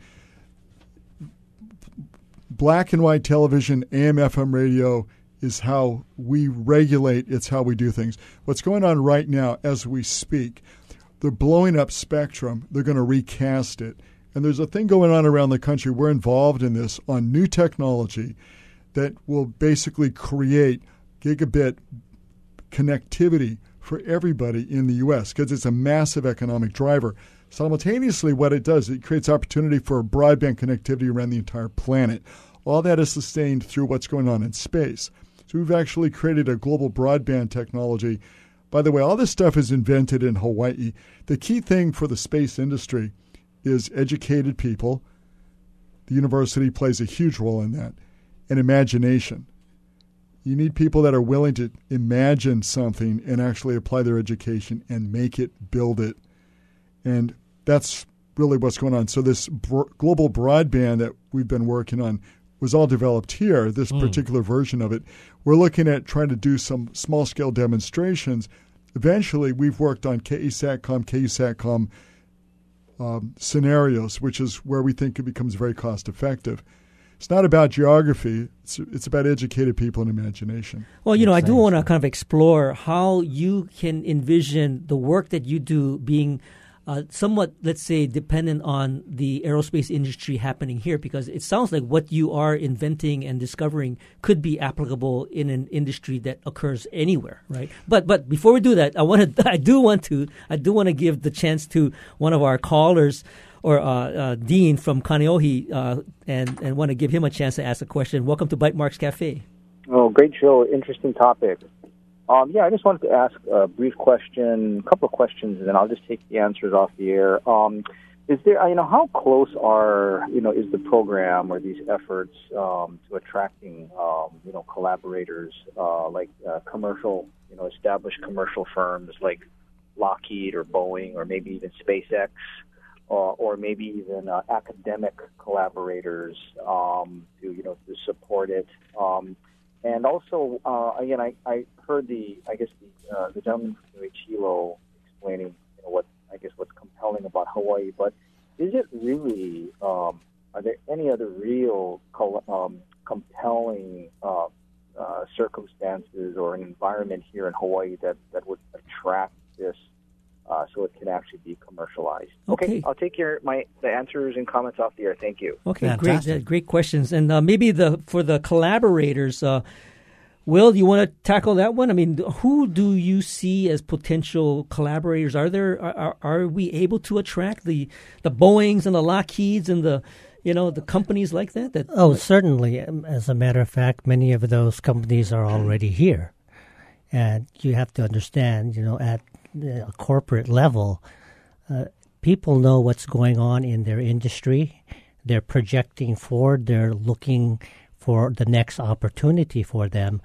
black and white television, AM, FM radio is how we regulate, it's how we do things. What's going on right now as we speak, they're blowing up Spectrum. They're going to recast it. And there's a thing going on around the country. We're involved in this on new technology that will basically create gigabit connectivity for everybody in the U.S. because it's a massive economic driver. Simultaneously, what it does, it creates opportunity for broadband connectivity around the entire planet. All that is sustained through what's going on in space. So we've actually created a global broadband technology by the way, all this stuff is invented in Hawaii. The key thing for the space industry is educated people. The university plays a huge role in that, and imagination. You need people that are willing to imagine something and actually apply their education and make it, build it. And that's really what's going on. So, this br- global broadband that we've been working on was all developed here, this mm. particular version of it. We're looking at trying to do some small scale demonstrations. Eventually, we've worked on KESATCOM, KUSATCOM um, scenarios, which is where we think it becomes very cost effective. It's not about geography. It's, it's about educated people and imagination. Well, you know, I do want to kind of explore how you can envision the work that you do being – uh, somewhat, let's say, dependent on the aerospace industry happening here because it sounds like what you are inventing and discovering could be applicable in an industry that occurs anywhere, right? But but before we do that, I want to I do want to I do want to give the chance to one of our callers or uh, uh, Dean from Kaneohe uh, and and want to give him a chance to ask a question. Welcome to Bytemarks Cafe. Oh, great show! Interesting topic. Um, yeah, I just wanted to ask a brief question, a couple of questions, and then I'll just take the answers off the air. Um, is there, you know, how close are, you know, is the program or these efforts um, to attracting, um, you know, collaborators uh, like uh, commercial, you know, established commercial firms like Lockheed or Boeing or maybe even SpaceX, uh, or maybe even uh, academic collaborators um, to, you know, to support it. And also, uh, again, I, I heard the, I guess the, uh, the gentleman from Hilo explaining, you know, what I guess what's compelling about Hawaii. But is it really? Um, are there any other real um, compelling uh, uh, circumstances or an environment here in Hawaii that that would attract this uh, so it can actually be commercialized. Okay. okay, I'll take your my the answers and comments off the air. Thank you. Okay, Fantastic. great, uh, great questions, and uh, maybe the for the collaborators. Uh, Will, you want to tackle that one? I mean, who do you see as potential collaborators? Are there are, are we able to attract the the Boeing's and the Lockheeds and the you know the companies like that? That oh, certainly. Um, as a matter of fact, many of those companies are already here, and you have to understand, you know, at a corporate level, uh, people know what's going on in their industry. They're projecting forward. They're looking for the next opportunity for them,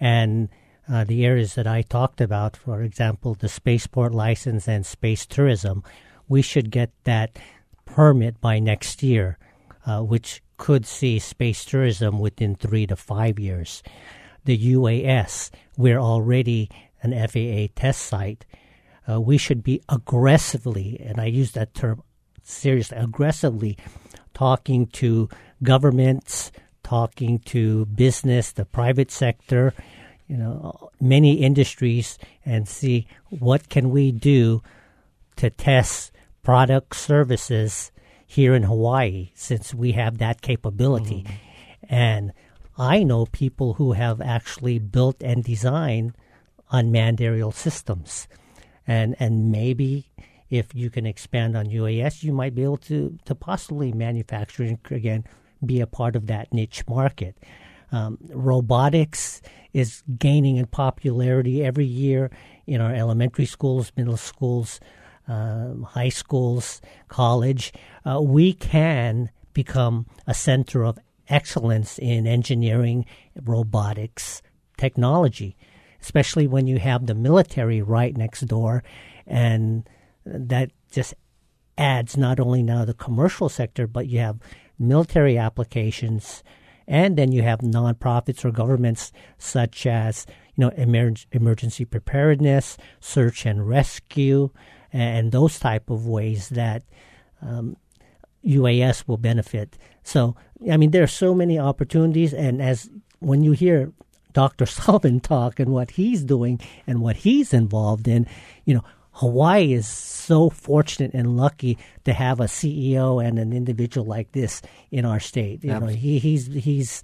and uh, the areas that I talked about, for example, the spaceport license and space tourism, we should get that permit by next year, uh, which could see space tourism within three to five years. The UAS, we're already an FAA test site uh, we should be aggressively, and I use that term seriously, aggressively talking to governments, talking to business, the private sector, you know, many industries, and see what can we do to test products, services here in Hawaii, since we have that capability. Mm-hmm. And I know people who have actually built and designed unmanned aerial systems. And and maybe if you can expand on UAS, you might be able to, to possibly manufacture and again be a part of that niche market. Um, robotics is gaining in popularity every year in our elementary schools, middle schools, um, high schools, college. Uh, we can become a center of excellence in engineering, robotics, technology, especially when you have the military right next door. And that just adds not only now the commercial sector, but you have military applications, and then you have nonprofits or governments such as you know emer- emergency preparedness, search and rescue, and those type of ways that um, UAS will benefit. So, I mean, there are so many opportunities, and as when you hear Dr. Sullivan talk and what he's doing and what he's involved in, you know, Hawaii is so fortunate and lucky to have a CEO and an individual like this in our state. You know, he, he's he's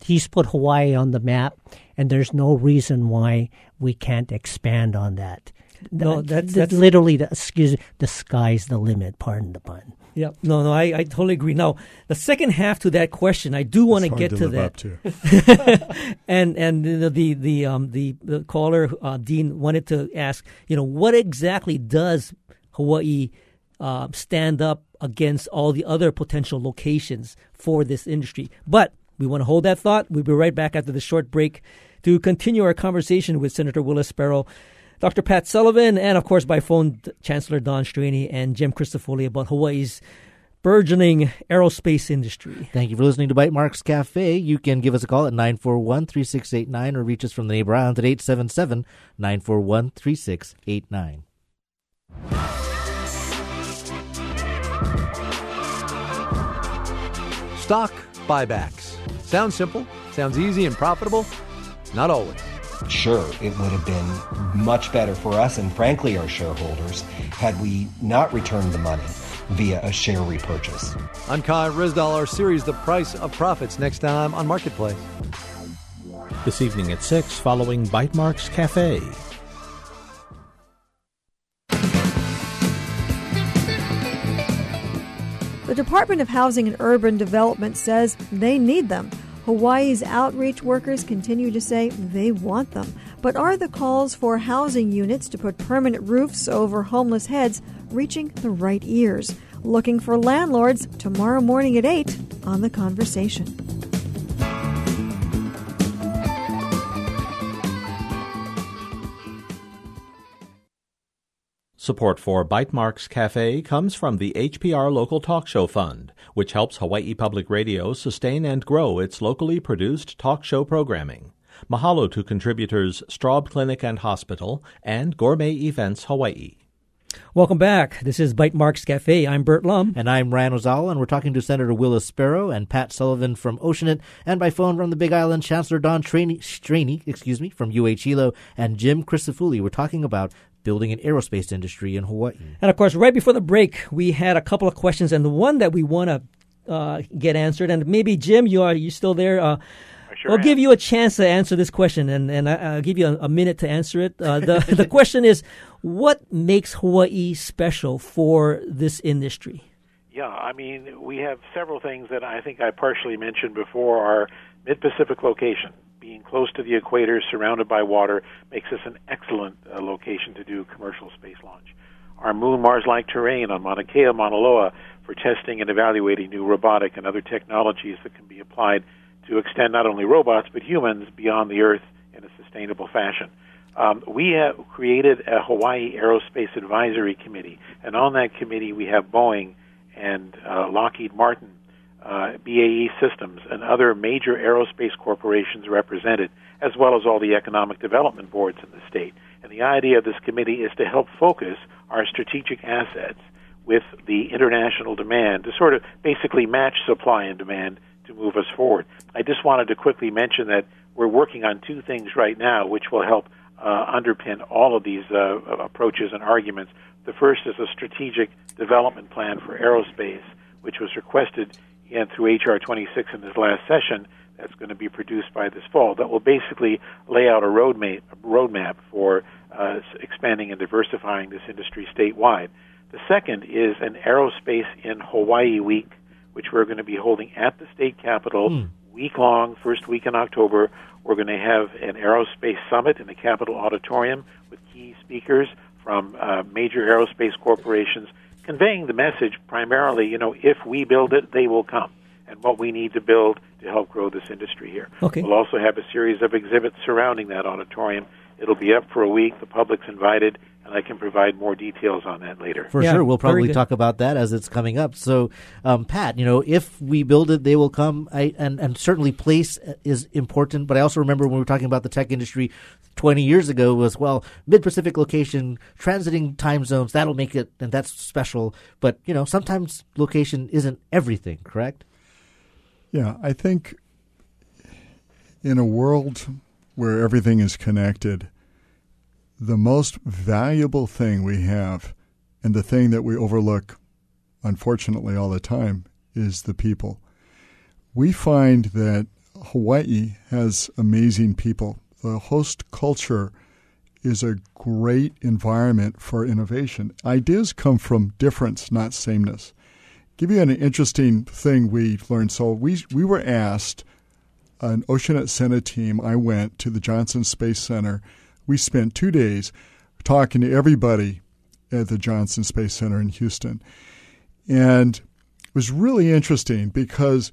he's put Hawaii on the map, and there's no reason why we can't expand on that. No, that's, that's literally the, excuse the sky's the limit. Pardon the pun. Yeah, no, no, I, I totally agree. Now, the second half to that question, I do want to get to that. To. and and the the the, um, the, the caller uh, Dean wanted to ask, you know, what exactly does Hawaii uh, stand up against all the other potential locations for this industry? But we want to hold that thought. We'll be right back after the short break to continue our conversation with Senator Will Espero Dr. Pat Sullivan, and of course by phone, Chancellor Don Straney and Jim Crisafulli about Hawaii's burgeoning aerospace industry. Thank you for listening to Bytemarks Cafe. You can give us a call at 941 3689 or reach us from the neighbor island at 877 941 3689. Stock buybacks. Sounds simple, sounds easy and profitable. Not always sure it would have been much better for us and frankly our shareholders had we not returned the money via a share repurchase. I'm Kai Ryssdal. Our series, The Price of Profits, next time on Marketplace. This evening at 6, following Bytemarks Cafe. The Department of Housing and Urban Development says they need them. Hawaii's outreach workers continue to say they want them. But are the calls for housing units to put permanent roofs over homeless heads reaching the right ears? Looking for landlords tomorrow morning at 8 on The Conversation. Support for Bytemarks Cafe comes from the HPR Local Talk Show Fund, which helps Hawaii Public Radio sustain and grow its locally produced talk show programming. Mahalo to contributors Straub Clinic and Hospital and Gourmet Events Hawaii. Welcome back. This is Bytemarks Cafe. I'm Burt Lum. And I'm Ryan Ozawa, and we're talking to Senator Will Espero and Pat Sullivan from Oceanit, and by phone from the Big Island, Chancellor Don Straney, Straney excuse me, from UH Hilo, and Jim Crisafulli. We're talking about building an aerospace industry in Hawaii. And of course, right before the break, we had a couple of questions, and the one that we want to uh, get answered, and maybe Jim, you are you still there? Uh, Sure we'll am. give you a chance to answer this question, and, and I, will give you a, a, minute to answer it. Uh, the the question is, what makes Hawaii special for this industry? Yeah, I mean, we have several things that I think I partially mentioned before. Our mid-Pacific location, being close to the equator, surrounded by water, makes us an excellent uh, location to do commercial space launch. Our moon Mars like terrain on Mauna Kea, Mauna Loa for testing and evaluating new robotic and other technologies that can be applied to extend not only robots but humans beyond the Earth in a sustainable fashion. Um, we have created a Hawaii Aerospace Advisory Committee, and on that committee we have Boeing and uh, Lockheed Martin uh, BAE Systems, and other major aerospace corporations represented, as well as all the economic development boards in the state. And the idea of this committee is to help focus our strategic assets with the international demand to sort of basically match supply and demand to move us forward. I just wanted to quickly mention that we're working on two things right now which will help uh, underpin all of these uh, approaches and arguments. The first is a strategic development plan for aerospace, which was requested in, through HR 26 in this last session. That's going to be produced by this fall. That will basically lay out a roadmap, a roadmap for uh, expanding and diversifying this industry statewide. The second is an aerospace in Hawaii week, which we're going to be holding at the state capitol mm. week long, first week in October. We're going to have an aerospace summit in the Capitol Auditorium with key speakers from uh, major aerospace corporations, conveying the message primarily, you know, if we build it, they will come, and what we need to build to help grow this industry here. Okay. We'll also have a series of exhibits surrounding that auditorium. It'll be up for a week. The public's invited and I can provide more details on that later. For yeah, sure, we'll probably talk about that as it's coming up. So, um, Pat, you know, if we build it, they will come. I, and and certainly place is important. But I also remember when we were talking about the tech industry 20 years ago was well, mid Pacific location, transiting time zones. That'll make it, and that's special. But you know, sometimes location isn't everything. Correct? Yeah, I think in a world where everything is connected the most valuable thing we have, and the thing that we overlook, unfortunately, all the time, is the people. We find that Hawaii has amazing people. The host culture is a great environment for innovation. Ideas come from difference, not sameness. Give you an interesting thing we learned. So we we were asked, an Oceanit Senate team. I went to the Johnson Space Center we spent two days talking to everybody at the Johnson Space Center in Houston. And it was really interesting because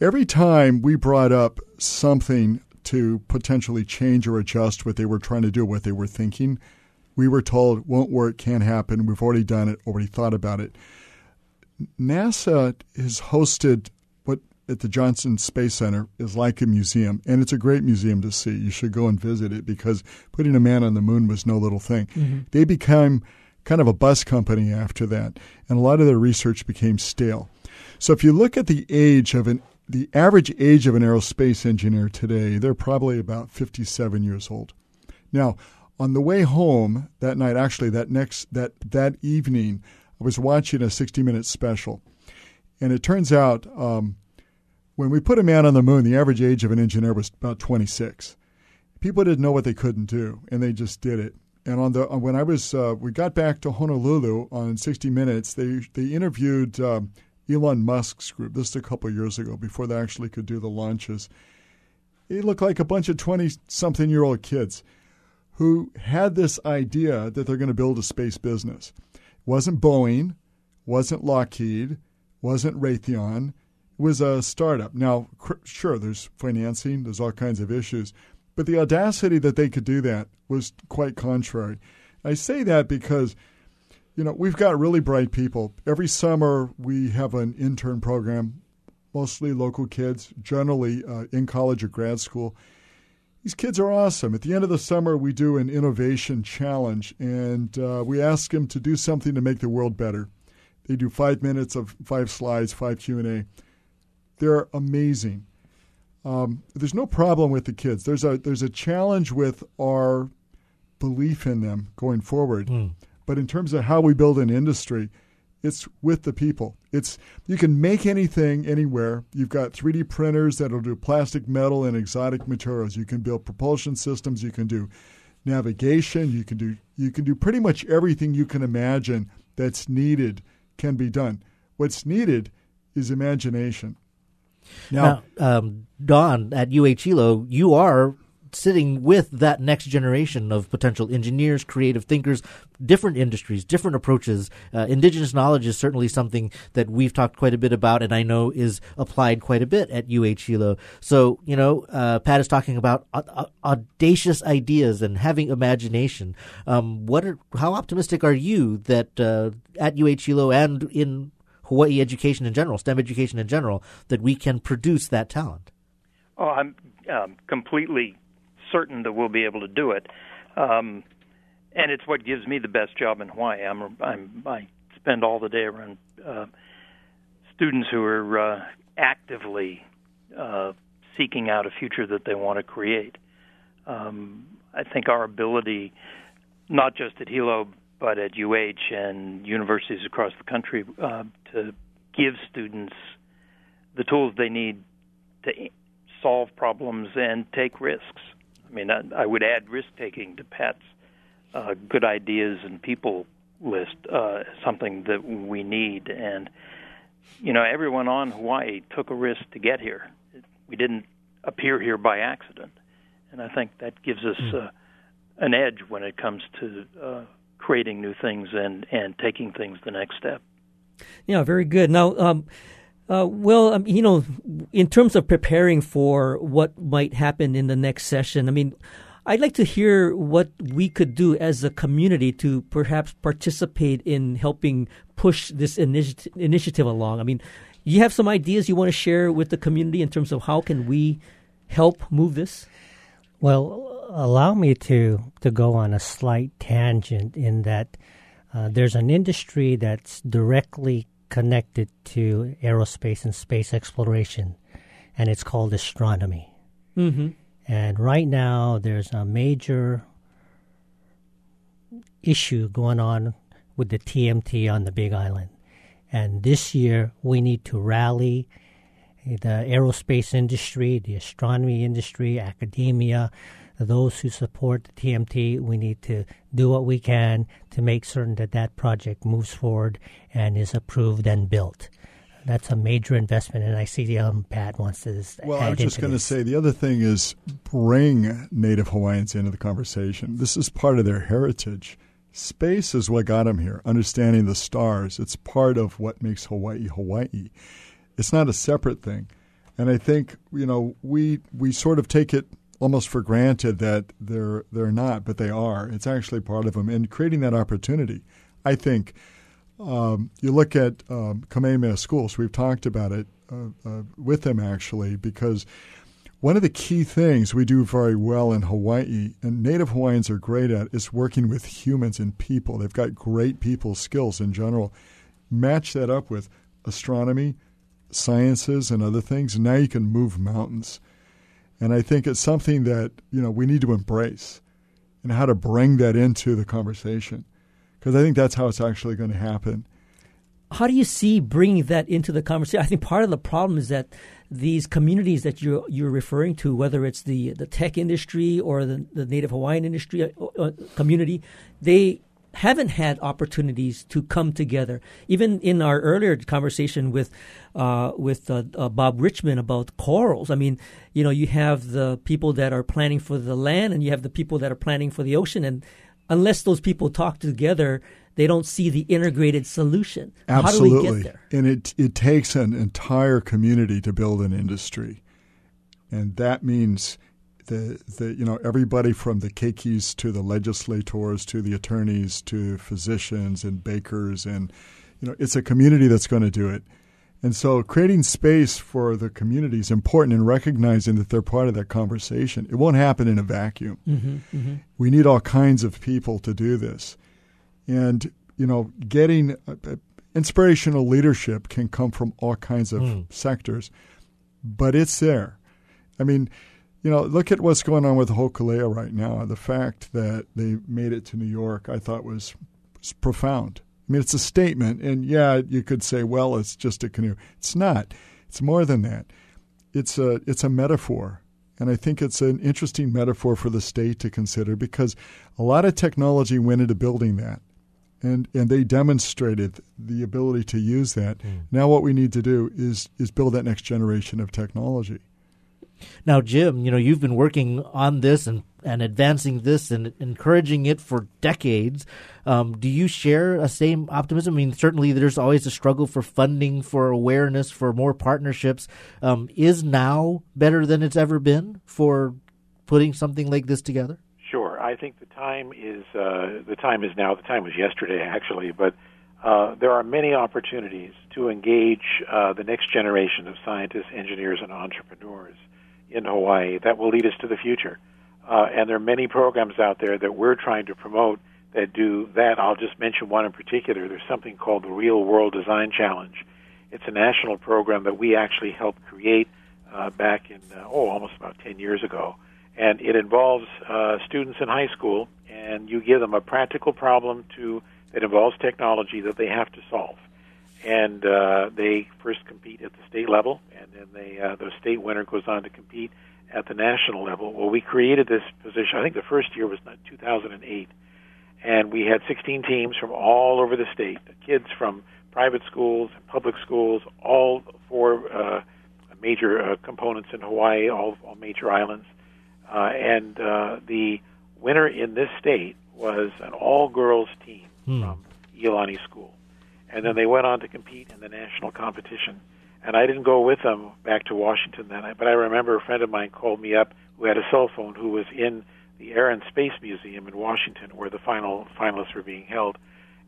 every time we brought up something to potentially change or adjust what they were trying to do, what they were thinking, we were told won't work, can't happen, we've already done it, already thought about it. NASA has hosted at the Johnson Space Center is like a museum, and it's a great museum to see. You should go and visit it because putting a man on the moon was no little thing. Mm-hmm. They became kind of a bus company after that, and a lot of their research became stale. So if you look at the age of an the average age of an aerospace engineer today, they're probably about 57 years old. Now, on the way home that night, actually that next that that evening, I was watching a 60 minute special, and it turns out um, when we put a man on the moon, the average age of an engineer was about 26. People didn't know what they couldn't do, and they just did it. And on the when I was uh, we got back to Honolulu on 60 Minutes, they they interviewed um, Elon Musk's group. This is a couple years ago before they actually could do the launches. They looked like a bunch of 20 something year old kids who had this idea that they're going to build a space business. It wasn't Boeing, wasn't Lockheed, wasn't Raytheon was a startup. Now, sure, there's financing, there's all kinds of issues, but the audacity that they could do that was quite contrary. I say that because, you know, we've got really bright people. Every summer we have an intern program, mostly local kids, generally uh, in college or grad school. These kids are awesome. At the end of the summer, we do an innovation challenge, and uh, we ask them to do something to make the world better. They do five minutes of five slides, five Q and A they're amazing. Um, there's no problem with the kids. There's a there's a challenge with our belief in them going forward. Mm. But in terms of how we build an industry, it's with the people. It's you can make anything anywhere. You've got 3D printers that'll do plastic, metal, and exotic materials. You can build propulsion systems. You can do navigation. You can do you can do pretty much everything you can imagine that's needed can be done. What's needed is imagination. Now, now um, Don at UH Hilo, you are sitting with that next generation of potential engineers, creative thinkers, different industries, different approaches. Uh, indigenous knowledge is certainly something that we've talked quite a bit about, and I know is applied quite a bit at UH Hilo. So, you know, uh, Pat is talking about audacious ideas and having imagination. Um, what are, how optimistic are you that uh, at UH Hilo and in Hawaii education in general, STEM education in general, that we can produce that talent? Oh, I'm um, completely certain that we'll be able to do it, um, and it's what gives me the best job in Hawaii. I'm, I'm I spend all the day around uh, students who are uh, actively uh, seeking out a future that they want to create. Um, I think our ability, not just at Hilo, but at UH and universities across the country, uh, to give students the tools they need to solve problems and take risks. I mean, I, I would add risk taking to Pat's uh, good ideas and people list, uh, something that we need. And, you know, everyone on Hawaii took a risk to get here. We didn't appear here by accident. And I think that gives us hmm. uh, an edge when it comes to uh, creating new things and, and taking things the next step. Yeah, very good. Now, um, uh, well, um, you know, in terms of preparing for what might happen in the next session, I mean, I'd like to hear what we could do as a community to perhaps participate in helping push this initi- initiative along. I mean, you have some ideas you want to share with the community in terms of how can we help move this? Well, allow me to to go on a slight tangent in that uh, there's an industry that's directly connected to aerospace and space exploration, and it's called astronomy. Mm-hmm. And right now, there's a major issue going on with the TMT on the Big Island. And this year, we need to rally the aerospace industry, the astronomy industry, academia, those who support the TMT. We need to do what we can to make certain that that project moves forward and is approved and built. That's a major investment, and I see the um, Pat wants to. Well, I was just going to say the other thing is bring Native Hawaiians into the conversation. This is part of their heritage. Space is what got them here. Understanding the stars, it's part of what makes Hawaii Hawaii. It's not a separate thing. And I think, you know, we we sort of take it almost for granted that they're they're not, but they are. It's actually part of them. And creating that opportunity, I think, um, you look at um, Kamehameha schools. We've talked about it uh, uh, with them actually because one of the key things we do very well in Hawaii, and Native Hawaiians are great at, is working with humans and people. They've got great people skills in general. Match that up with astronomy, sciences and other things, and now you can move mountains. And I think it's something that you know we need to embrace, and how to bring that into the conversation, because I think that's how it's actually going to happen. How do you see bringing that into the conversation? I think part of the problem is that these communities that you're you're referring to, whether it's the the tech industry or the, the Native Hawaiian industry uh, uh community, they haven't had opportunities to come together. Even in our earlier conversation with uh, with uh, uh, Bob Richmond about corals, I mean, you know, you have the people that are planning for the land, and you have the people that are planning for the ocean, and unless those people talk together, they don't see the integrated solution. Absolutely. And it it takes an entire community to build an industry, and that means the, the you know everybody from the keikis to the legislators to the attorneys to physicians and bakers and you know it's a community that's going to do it. And so creating space for the community is important in recognizing that they're part of that conversation. It won't happen in a vacuum. Mm-hmm, mm-hmm. we need all kinds of people to do this. And you know getting uh, uh inspirational leadership can come from all kinds of mm. sectors but it's there. I mean you know, look at what's going on with Hokulea right now. The fact that they made it to New York, I thought was, was profound. I mean, it's a statement, and yeah, you could say, well, it's just a canoe. It's not. It's more than that. It's a it's a metaphor, and I think it's an interesting metaphor for the state to consider because a lot of technology went into building that, and and they demonstrated the ability to use that. Mm. Now, what we need to do is is build that next generation of technology. Now, Jim, you know, you've been working on this and, and advancing this and encouraging it for decades. Um, do you share a same optimism? I mean, certainly there's always a struggle for funding, for awareness, for more partnerships. Um, is now better than it's ever been for putting something like this together? Sure. I think the time is uh, the time is now. The time was yesterday, actually, but. Uh, there are many opportunities to engage uh, the next generation of scientists, engineers, and entrepreneurs in Hawaii that will lead us to the future. Uh, and there are many programs out there that we're trying to promote that do that. I'll just mention one in particular. There's something called the Real World Design Challenge. It's a national program that we actually helped create uh, back in uh, oh almost about 10 years ago, and it involves uh, students in high school, and you give them a practical problem to that involves technology that they have to solve, and uh, they first compete at the state level, and then they uh, the state winner goes on to compete at the national level. Well, we created this position. I think the first year was 2008, and we had 16 teams from all over the state, kids from private schools and public schools, all four uh, major uh, components in Hawaii, all, all major islands, uh, and uh, the winner in this state was an all-girls team Hmm. from Iolani School, and then they went on to compete in the national competition. And I didn't go with them back to Washington then, but I remember a friend of mine called me up who had a cell phone who was in the Air and Space Museum in Washington where the final finalists were being held.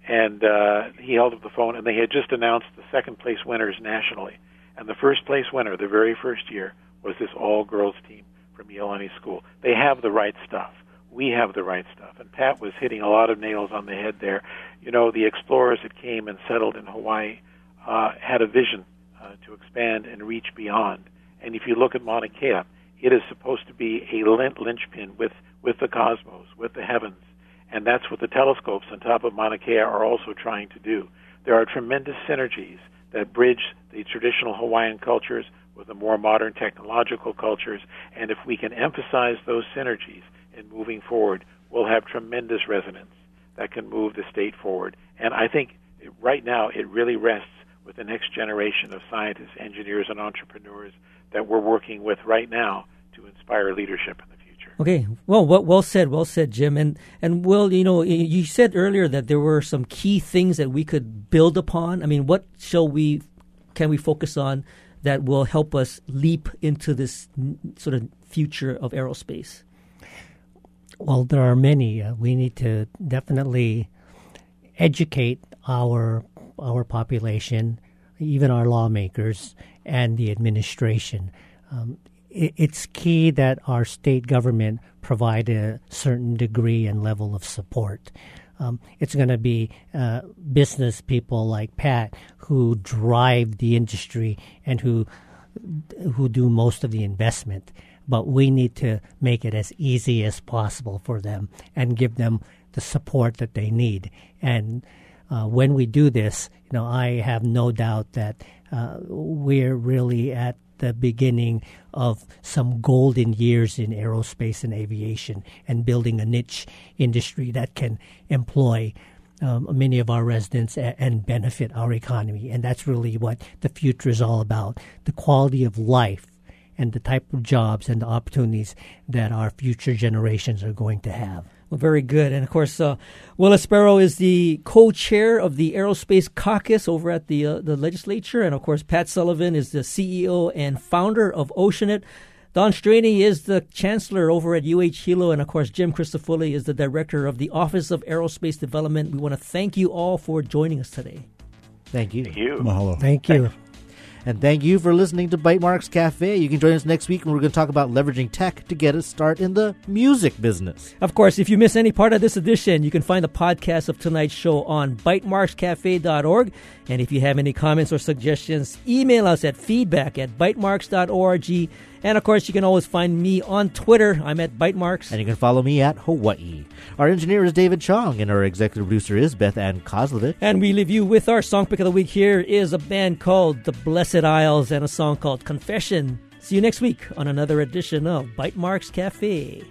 And uh, he held up the phone, and they had just announced the second place winners nationally. And the first place winner, the very first year, was this all girls team from Iolani School. They have the right stuff. We have the right stuff. And Pat was hitting a lot of nails on the head there. You know, the explorers that came and settled in Hawaii uh, had a vision uh, to expand and reach beyond. And if you look at Mauna Kea, it is supposed to be a lin- linchpin with, with the cosmos, with the heavens. And that's what the telescopes on top of Mauna Kea are also trying to do. There are tremendous synergies that bridge the traditional Hawaiian cultures with the more modern technological cultures. And if we can emphasize those synergies in moving forward, we'll have tremendous resonance that can move the state forward. And I think right now it really rests with the next generation of scientists, engineers, and entrepreneurs that we're working with right now to inspire leadership in the future. Okay, well, well, well said, well said, Jim. And and Will, you know, you said earlier that there were some key things that we could build upon. I mean, what shall we can we focus on that will help us leap into this sort of future of aerospace? Well, there are many. Uh, we need to definitely educate our our population, even our lawmakers and the administration. Um, it, it's key that our state government provide a certain degree and level of support. Um, it's going to be uh, business people like Pat who drive the industry and who who do most of the investment. But we need to make it as easy as possible for them and give them the support that they need. And uh, when we do this, you know, I have no doubt that uh, we're really at the beginning of some golden years in aerospace and aviation and building a niche industry that can employ um, many of our residents a- and benefit our economy. And that's really what the future is all about the quality of life and the type of jobs and the opportunities that our future generations are going to have. Well, very good. And of course, uh, Will Espero is the co-chair of the Aerospace Caucus over at the uh, the legislature, and of course, Pat Sullivan is the CEO and founder of Oceanit. Don Straney is the chancellor over at UH Hilo, and of course, Jim Crisafulli is the director of the Office of Aerospace Development. We want to thank you all for joining us today. Thank you. Thank you. Mahalo. Thank you. And thank you for listening to Bytemarks Cafe. You can join us next week when we're going to talk about leveraging tech to get a start in the music business. Of course, if you miss any part of this edition, you can find the podcast of tonight's show on bytemarkscafe.org. And if you have any comments or suggestions, email us at feedback at bytemarks.org. And of course, you can always find me on Twitter. I'm at Bytemarks. And you can follow me at Hawaii. Our engineer is David Chong, and our executive producer is Beth Ann Kozlovich. And we leave you with our song pick of the week. Here is a band called The Blessed Isles and a song called Confession. See you next week on another edition of Bytemarks Cafe.